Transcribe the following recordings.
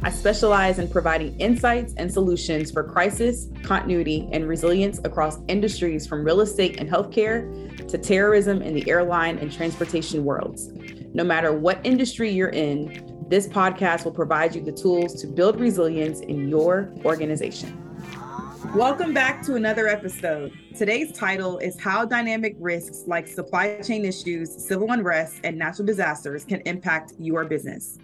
I specialize in providing insights and solutions for crisis, continuity, and resilience across industries from real estate and healthcare to terrorism in the airline and transportation worlds. No matter what industry you're in, this podcast will provide you the tools to build resilience in your organization. Welcome back to another episode. Today's title is How Dynamic Risks like Supply Chain Issues, Civil Unrest, and Natural Disasters Can Impact Your Business.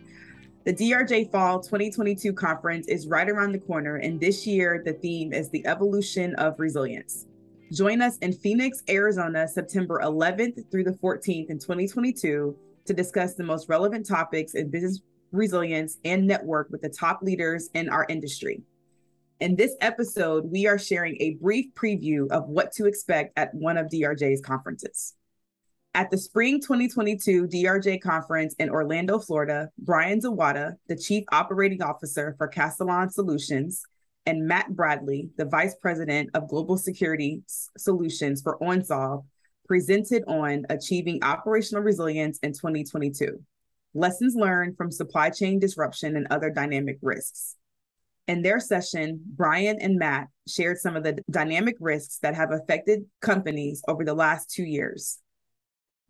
The DRJ Fall 2022 conference is right around the corner, and this year the theme is the evolution of resilience. Join us in Phoenix, Arizona, September 11th through the 14th in 2022 to discuss the most relevant topics in business resilience and network with the top leaders in our industry. In this episode, we are sharing a brief preview of what to expect at one of DRJ's conferences. At the Spring 2022 DRJ conference in Orlando, Florida, Brian Zawada, the Chief Operating Officer for Castellan Solutions, and Matt Bradley, the Vice President of Global Security Solutions for OnSolve, presented on achieving operational resilience in 2022, lessons learned from supply chain disruption and other dynamic risks. In their session, Brian and Matt shared some of the dynamic risks that have affected companies over the last two years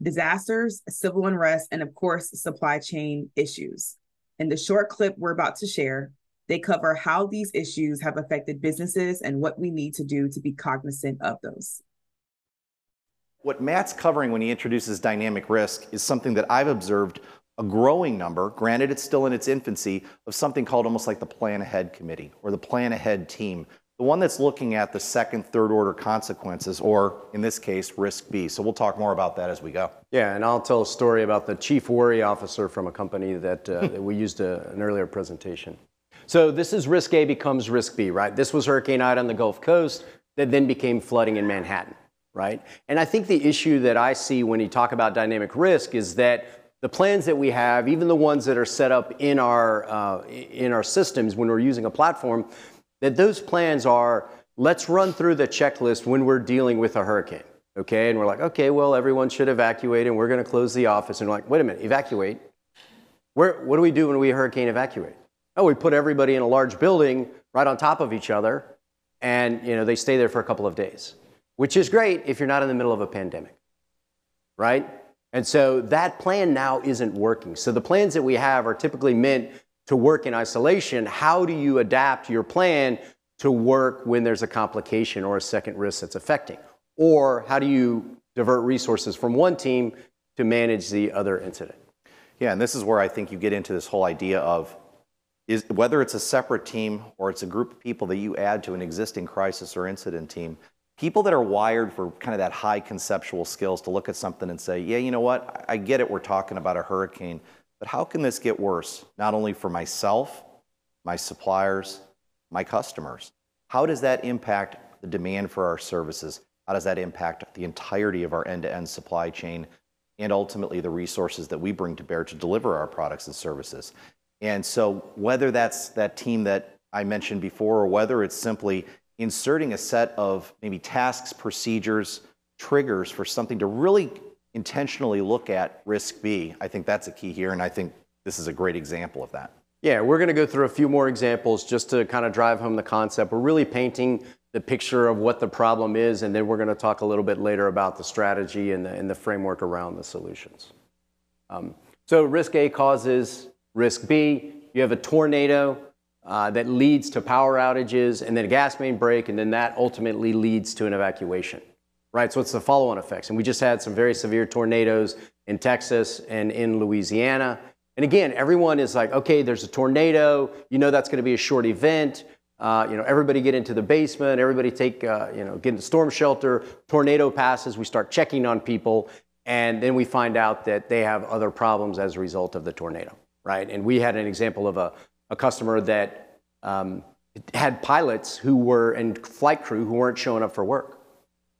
disasters, civil unrest, and of course, supply chain issues. In the short clip we're about to share, they cover how these issues have affected businesses and what we need to do to be cognizant of those. What Matt's covering when he introduces dynamic risk is something that I've observed a growing number, granted it's still in its infancy, of something called almost like the plan ahead committee or the plan ahead team. The one that's looking at the second, third order consequences, or in this case, risk B. So we'll talk more about that as we go. Yeah, and I'll tell a story about the chief worry officer from a company that, uh, that we used a, an earlier presentation. So this is risk A becomes risk B, right? This was Hurricane Ida on the Gulf Coast that then became flooding in Manhattan, right? And I think the issue that I see when you talk about dynamic risk is that the plans that we have, even the ones that are set up in our uh, in our systems when we're using a platform, that those plans are let's run through the checklist when we're dealing with a hurricane. Okay, and we're like, okay, well, everyone should evacuate, and we're going to close the office. And we're like, wait a minute, evacuate. Where, what do we do when we hurricane evacuate? Oh, we put everybody in a large building right on top of each other, and you know they stay there for a couple of days, which is great if you're not in the middle of a pandemic, right? And so that plan now isn't working. So the plans that we have are typically meant to work in isolation. How do you adapt your plan to work when there's a complication or a second risk that's affecting? Or how do you divert resources from one team to manage the other incident? Yeah, and this is where I think you get into this whole idea of is whether it's a separate team or it's a group of people that you add to an existing crisis or incident team, people that are wired for kind of that high conceptual skills to look at something and say, yeah, you know what, I get it, we're talking about a hurricane, but how can this get worse? Not only for myself, my suppliers, my customers. How does that impact the demand for our services? How does that impact the entirety of our end to end supply chain and ultimately the resources that we bring to bear to deliver our products and services? And so, whether that's that team that I mentioned before, or whether it's simply inserting a set of maybe tasks, procedures, triggers for something to really intentionally look at risk B, I think that's a key here. And I think this is a great example of that. Yeah, we're going to go through a few more examples just to kind of drive home the concept. We're really painting the picture of what the problem is, and then we're going to talk a little bit later about the strategy and the, and the framework around the solutions. Um, so, risk A causes Risk B, you have a tornado uh, that leads to power outages and then a gas main break, and then that ultimately leads to an evacuation. Right? So it's the follow on effects. And we just had some very severe tornadoes in Texas and in Louisiana. And again, everyone is like, okay, there's a tornado. You know that's going to be a short event. Uh, you know, everybody get into the basement. Everybody take, uh, you know, get into storm shelter. Tornado passes. We start checking on people, and then we find out that they have other problems as a result of the tornado right? And we had an example of a, a customer that um, had pilots who were and flight crew who weren't showing up for work,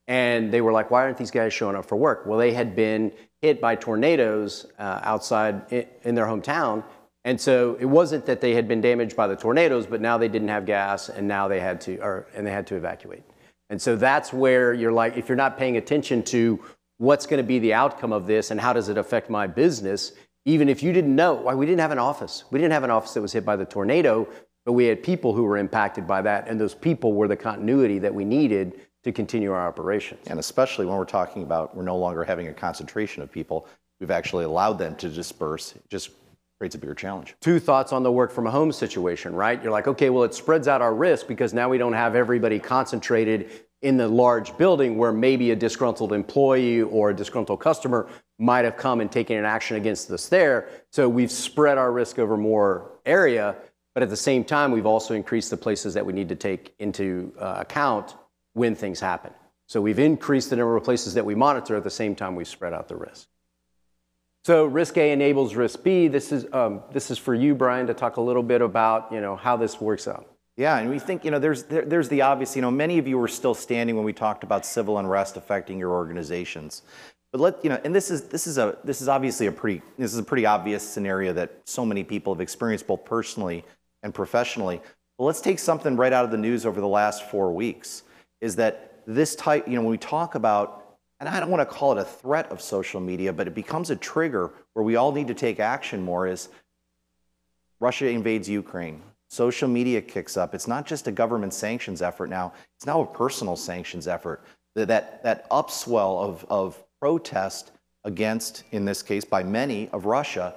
And they were like, why aren't these guys showing up for work? Well, they had been hit by tornadoes uh, outside in, in their hometown. And so it wasn't that they had been damaged by the tornadoes, but now they didn't have gas and now they had to, or, and they had to evacuate. And so that's where you're like, if you're not paying attention to what's going to be the outcome of this and how does it affect my business, even if you didn't know, why we didn't have an office. We didn't have an office that was hit by the tornado, but we had people who were impacted by that, and those people were the continuity that we needed to continue our operations. And especially when we're talking about we're no longer having a concentration of people, we've actually allowed them to disperse. It just creates a bigger challenge. Two thoughts on the work from home situation, right? You're like, okay, well, it spreads out our risk because now we don't have everybody concentrated in the large building where maybe a disgruntled employee or a disgruntled customer might have come and taken an action against us there. So we've spread our risk over more area, but at the same time, we've also increased the places that we need to take into uh, account when things happen. So we've increased the number of places that we monitor at the same time we've spread out the risk. So risk A enables risk B. This is, um, this is for you, Brian, to talk a little bit about you know, how this works out. Yeah, and we think, you know, there's, there, there's the obvious, you know, many of you were still standing when we talked about civil unrest affecting your organizations. But let, you know, and this is, this is, a, this is obviously a pretty, this is a pretty obvious scenario that so many people have experienced both personally and professionally. But let's take something right out of the news over the last four weeks, is that this type, you know, when we talk about, and I don't want to call it a threat of social media, but it becomes a trigger where we all need to take action more is Russia invades Ukraine Social media kicks up. It's not just a government sanctions effort now, it's now a personal sanctions effort. That, that upswell of, of protest against, in this case, by many of Russia,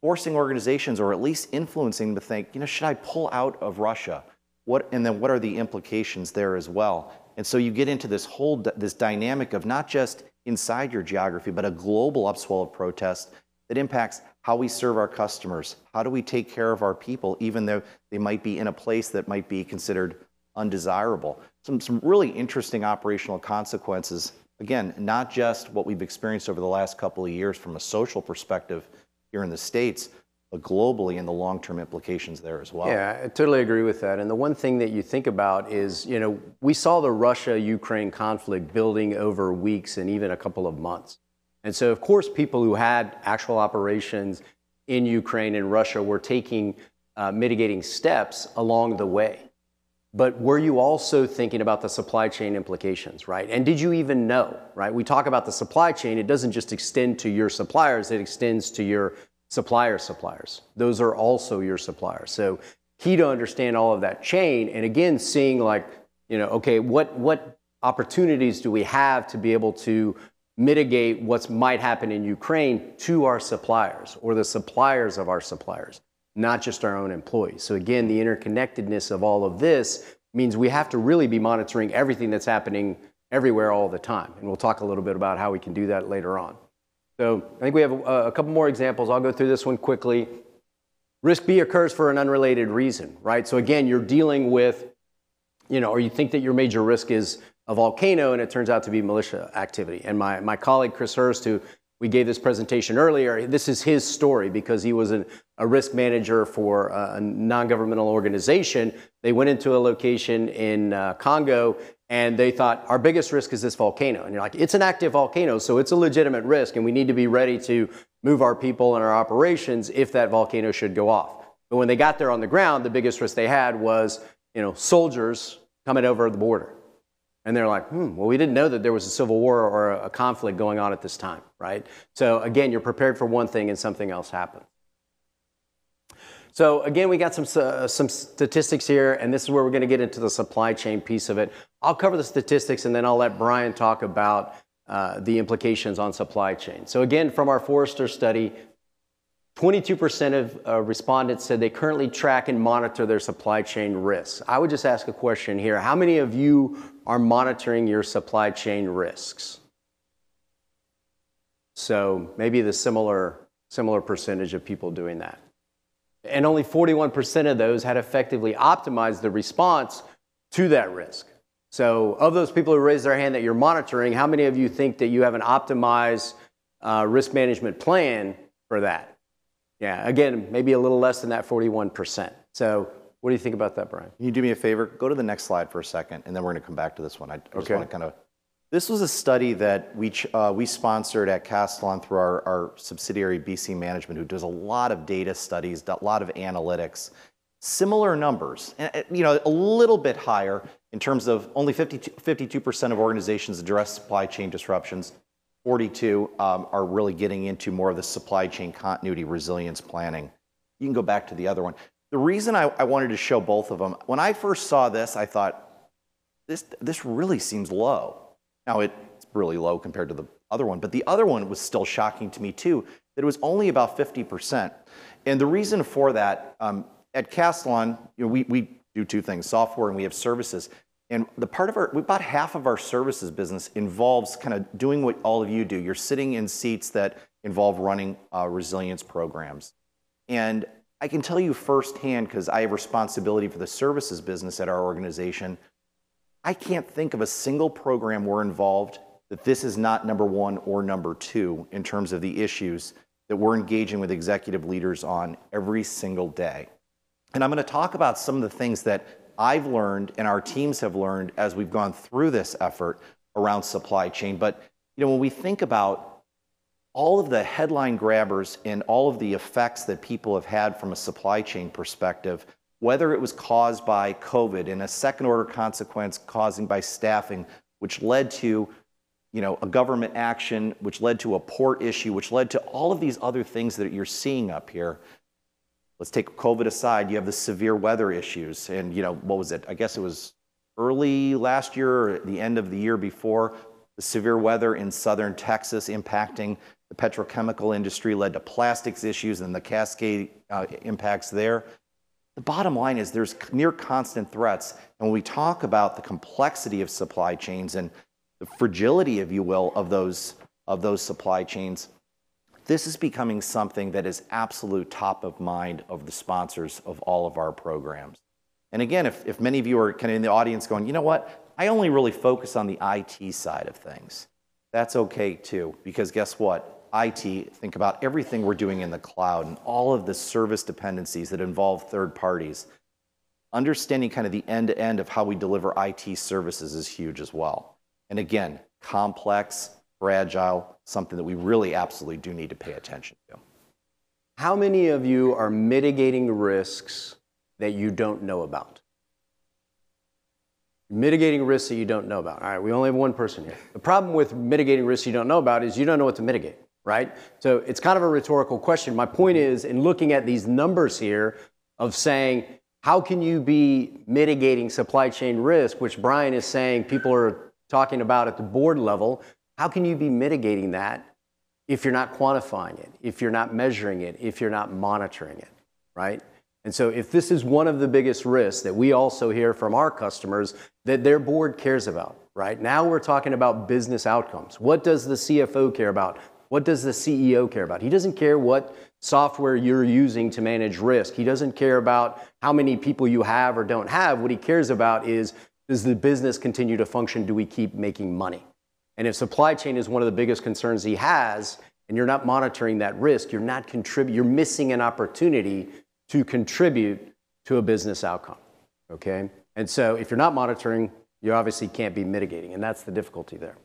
forcing organizations or at least influencing them to think, you know, should I pull out of Russia? What, and then what are the implications there as well? And so you get into this whole this dynamic of not just inside your geography, but a global upswell of protest that impacts how we serve our customers, how do we take care of our people, even though they might be in a place that might be considered undesirable. Some, some really interesting operational consequences. Again, not just what we've experienced over the last couple of years from a social perspective here in the States, globally and the long-term implications there as well. Yeah, I totally agree with that. And the one thing that you think about is, you know, we saw the Russia-Ukraine conflict building over weeks and even a couple of months. And so, of course, people who had actual operations in Ukraine and Russia were taking uh, mitigating steps along the way. But were you also thinking about the supply chain implications, right? And did you even know, right? We talk about the supply chain, it doesn't just extend to your suppliers, it extends to your supplier suppliers. Those are also your suppliers. So key to understand all of that chain and again seeing like, you know, okay, what what opportunities do we have to be able to mitigate what might happen in Ukraine to our suppliers or the suppliers of our suppliers, not just our own employees. So, again, the interconnectedness of all of this means we have to really be monitoring everything that's happening everywhere all the time. And we'll talk a little bit about how we can do that later on. So, I think we have a, a couple more examples. I'll go through this one quickly. Risk B occurs for an unrelated reason, right? So, again, you're dealing with, you know, or you think that your major risk is a volcano and it turns out to be militia activity. And my, my colleague Chris Hurst, who we gave this presentation earlier, this is his story because he was an, a risk manager for a non-governmental organization. They went into a location in uh, Congo and they thought our biggest risk is this volcano. And you're like, it's an active volcano, so it's a legitimate risk and we need to be ready to move our people and our operations if that volcano should go off. But when they got there on the ground, the biggest risk they had was, you know, soldiers coming over the border. And they're like, hmm, well, we didn't know that there was a civil war or a conflict going on at this time, right? So again, you're prepared for one thing and something else happens. So again, we got some, uh, some statistics here, and this is where we're going to get into the supply chain piece of it. I'll cover the statistics, and then I'll let Brian talk about uh, the implications on supply chain. So again, from our Forrester study, 22% of uh, respondents said they currently track and monitor their supply chain risks. I would just ask a question here. How many of you are monitoring your supply chain risks? So maybe the similar, similar percentage of people doing that. And only 41% of those had effectively optimized the response to that risk. So, of those people who raised their hand that you're monitoring, how many of you think that you have an optimized uh, risk management plan for that? Yeah, again, maybe a little less than that 41%. So what do you think about that, Brian? Can you do me a favor? Go to the next slide for a second, and then we're going to come back to this one. I just okay. want to kind of This was a study that we, uh, we sponsored at Castellan through our, our subsidiary BC Management, who does a lot of data studies, a lot of analytics. Similar numbers, you know, a little bit higher in terms of only 52, 52% of organizations address supply chain disruptions. 42 um, are really getting into more of the supply chain continuity resilience planning. You can go back to the other one. The reason I, I wanted to show both of them, when I first saw this, I thought, this, this really seems low. Now, it's really low compared to the other one, but the other one was still shocking to me too, that it was only about 50%. And the reason for that, um, at Castellan, you know, we, we do two things, software and we have services. And the part of our, about half of our services business involves kind of doing what all of you do. You're sitting in seats that involve running uh, resilience programs. And I can tell you firsthand, because I have responsibility for the services business at our organization, I can't think of a single program we're involved that this is not number one or number two in terms of the issues that we're engaging with executive leaders on every single day. And I'm going to talk about some of the things that I've learned and our teams have learned as we've gone through this effort around supply chain. But you know, when we think about all of the headline grabbers and all of the effects that people have had from a supply chain perspective, whether it was caused by COVID and a second order consequence causing by staffing, which led to you know, a government action, which led to a port issue, which led to all of these other things that you're seeing up here. Let's take COVID aside. You have the severe weather issues. And, you know, what was it? I guess it was early last year or the end of the year before. The severe weather in southern Texas impacting the petrochemical industry led to plastics issues and the cascade uh, impacts there. The bottom line is there's near constant threats. And when we talk about the complexity of supply chains and the fragility, if you will, of those, of those supply chains, this is becoming something that is absolute top of mind of the sponsors of all of our programs. And again, if, if many of you are kind of in the audience going, you know what, I only really focus on the IT side of things, that's okay too, because guess what? IT, think about everything we're doing in the cloud and all of the service dependencies that involve third parties. Understanding kind of the end to end of how we deliver IT services is huge as well. And again, complex, fragile, something that we really absolutely do need to pay attention to. How many of you are mitigating risks that you don't know about? Mitigating risks that you don't know about. All right, we only have one person here. The problem with mitigating risks you don't know about is you don't know what to mitigate right? So it's kind of a rhetorical question. My point is, in looking at these numbers here of saying, how can you be mitigating supply chain risk, which Brian is saying people are talking about at the board level, how can you be mitigating that if you're not quantifying it, if you're not measuring it, if you're not monitoring it, right? And so, if this is one of the biggest risks that we also hear from our customers that their board cares about, right? Now we're talking about business outcomes. What does the CFO care about? What does the CEO care about? He doesn't care what software you're using to manage risk. He doesn't care about how many people you have or don't have. What he cares about is does the business continue to function? Do we keep making money? And if supply chain is one of the biggest concerns he has, and you're not monitoring that risk, you're not contribute, you're missing an opportunity to contribute to a business outcome. Okay? And so if you're not monitoring, you obviously can't be mitigating, and that's the difficulty there.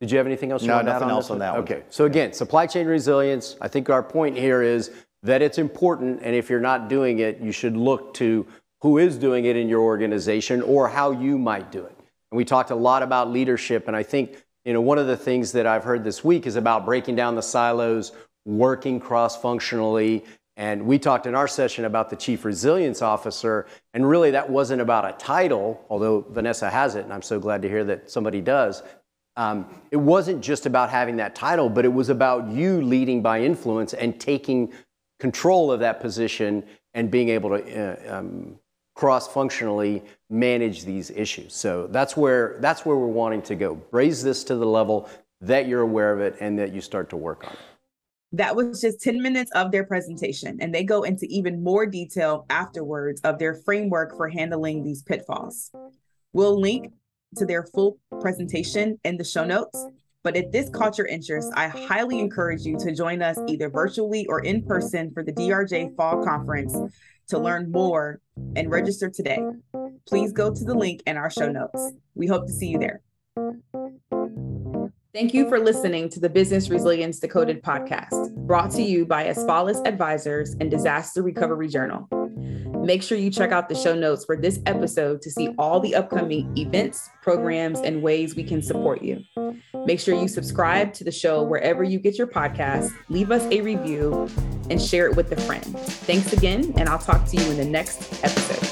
Did you have anything else? You no, nothing on else on that one. Okay. So again, supply chain resilience. I think our point here is that it's important, and if you're not doing it, you should look to who is doing it in your organization or how you might do it. And we talked a lot about leadership, and I think you know one of the things that I've heard this week is about breaking down the silos, working cross-functionally. And we talked in our session about the chief resilience officer, and really that wasn't about a title, although Vanessa has it, and I'm so glad to hear that somebody does. Um, it wasn't just about having that title, but it was about you leading by influence and taking control of that position and being able to uh, um, cross-functionally manage these issues. So that's where that's where we're wanting to go. Raise this to the level that you're aware of it and that you start to work on it. That was just 10 minutes of their presentation, and they go into even more detail afterwards of their framework for handling these pitfalls. We'll link to their full presentation in the show notes. But if this caught your interest, I highly encourage you to join us either virtually or in person for the DRJ Fall Conference To learn more and register today, please go to the link in our show notes. We hope to see you there. Thank you for listening to the Business Resilience Decoded podcast, brought to you by Asfalis Advisors and Disaster Recovery Journal. Make sure you check out the show notes for this episode to see all the upcoming events, programs, and ways we can support you. Make sure you subscribe to the show wherever you get your podcast, leave us a review, and share it with a friend. Thanks again, and I'll talk to you in the next episode.